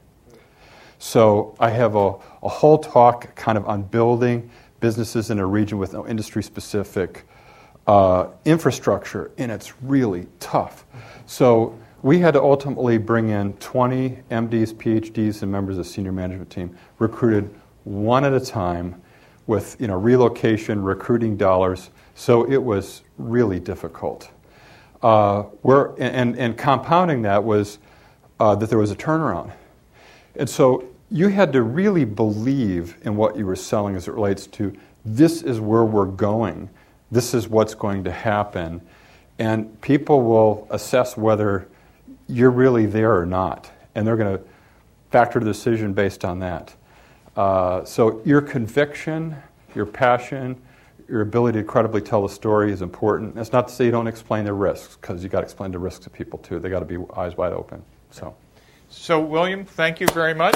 So I have a, a whole talk kind of on building businesses in a region with no industry specific uh, infrastructure, and it's really tough. So we had to ultimately bring in 20 MDs, PhDs, and members of the senior management team, recruited one at a time with you know, relocation, recruiting dollars so it was really difficult. Uh, where, and, and compounding that was uh, that there was a turnaround. And so you had to really believe in what you were selling as it relates to this is where we're going, this is what's going to happen. And people will assess whether you're really there or not. And they're going to factor the decision based on that. Uh, so your conviction, your passion, your ability to credibly tell the story is important. That's not to say you don't explain the risks, because you got to explain the risks to people too. They got to be eyes wide open. So, so William, thank you very much.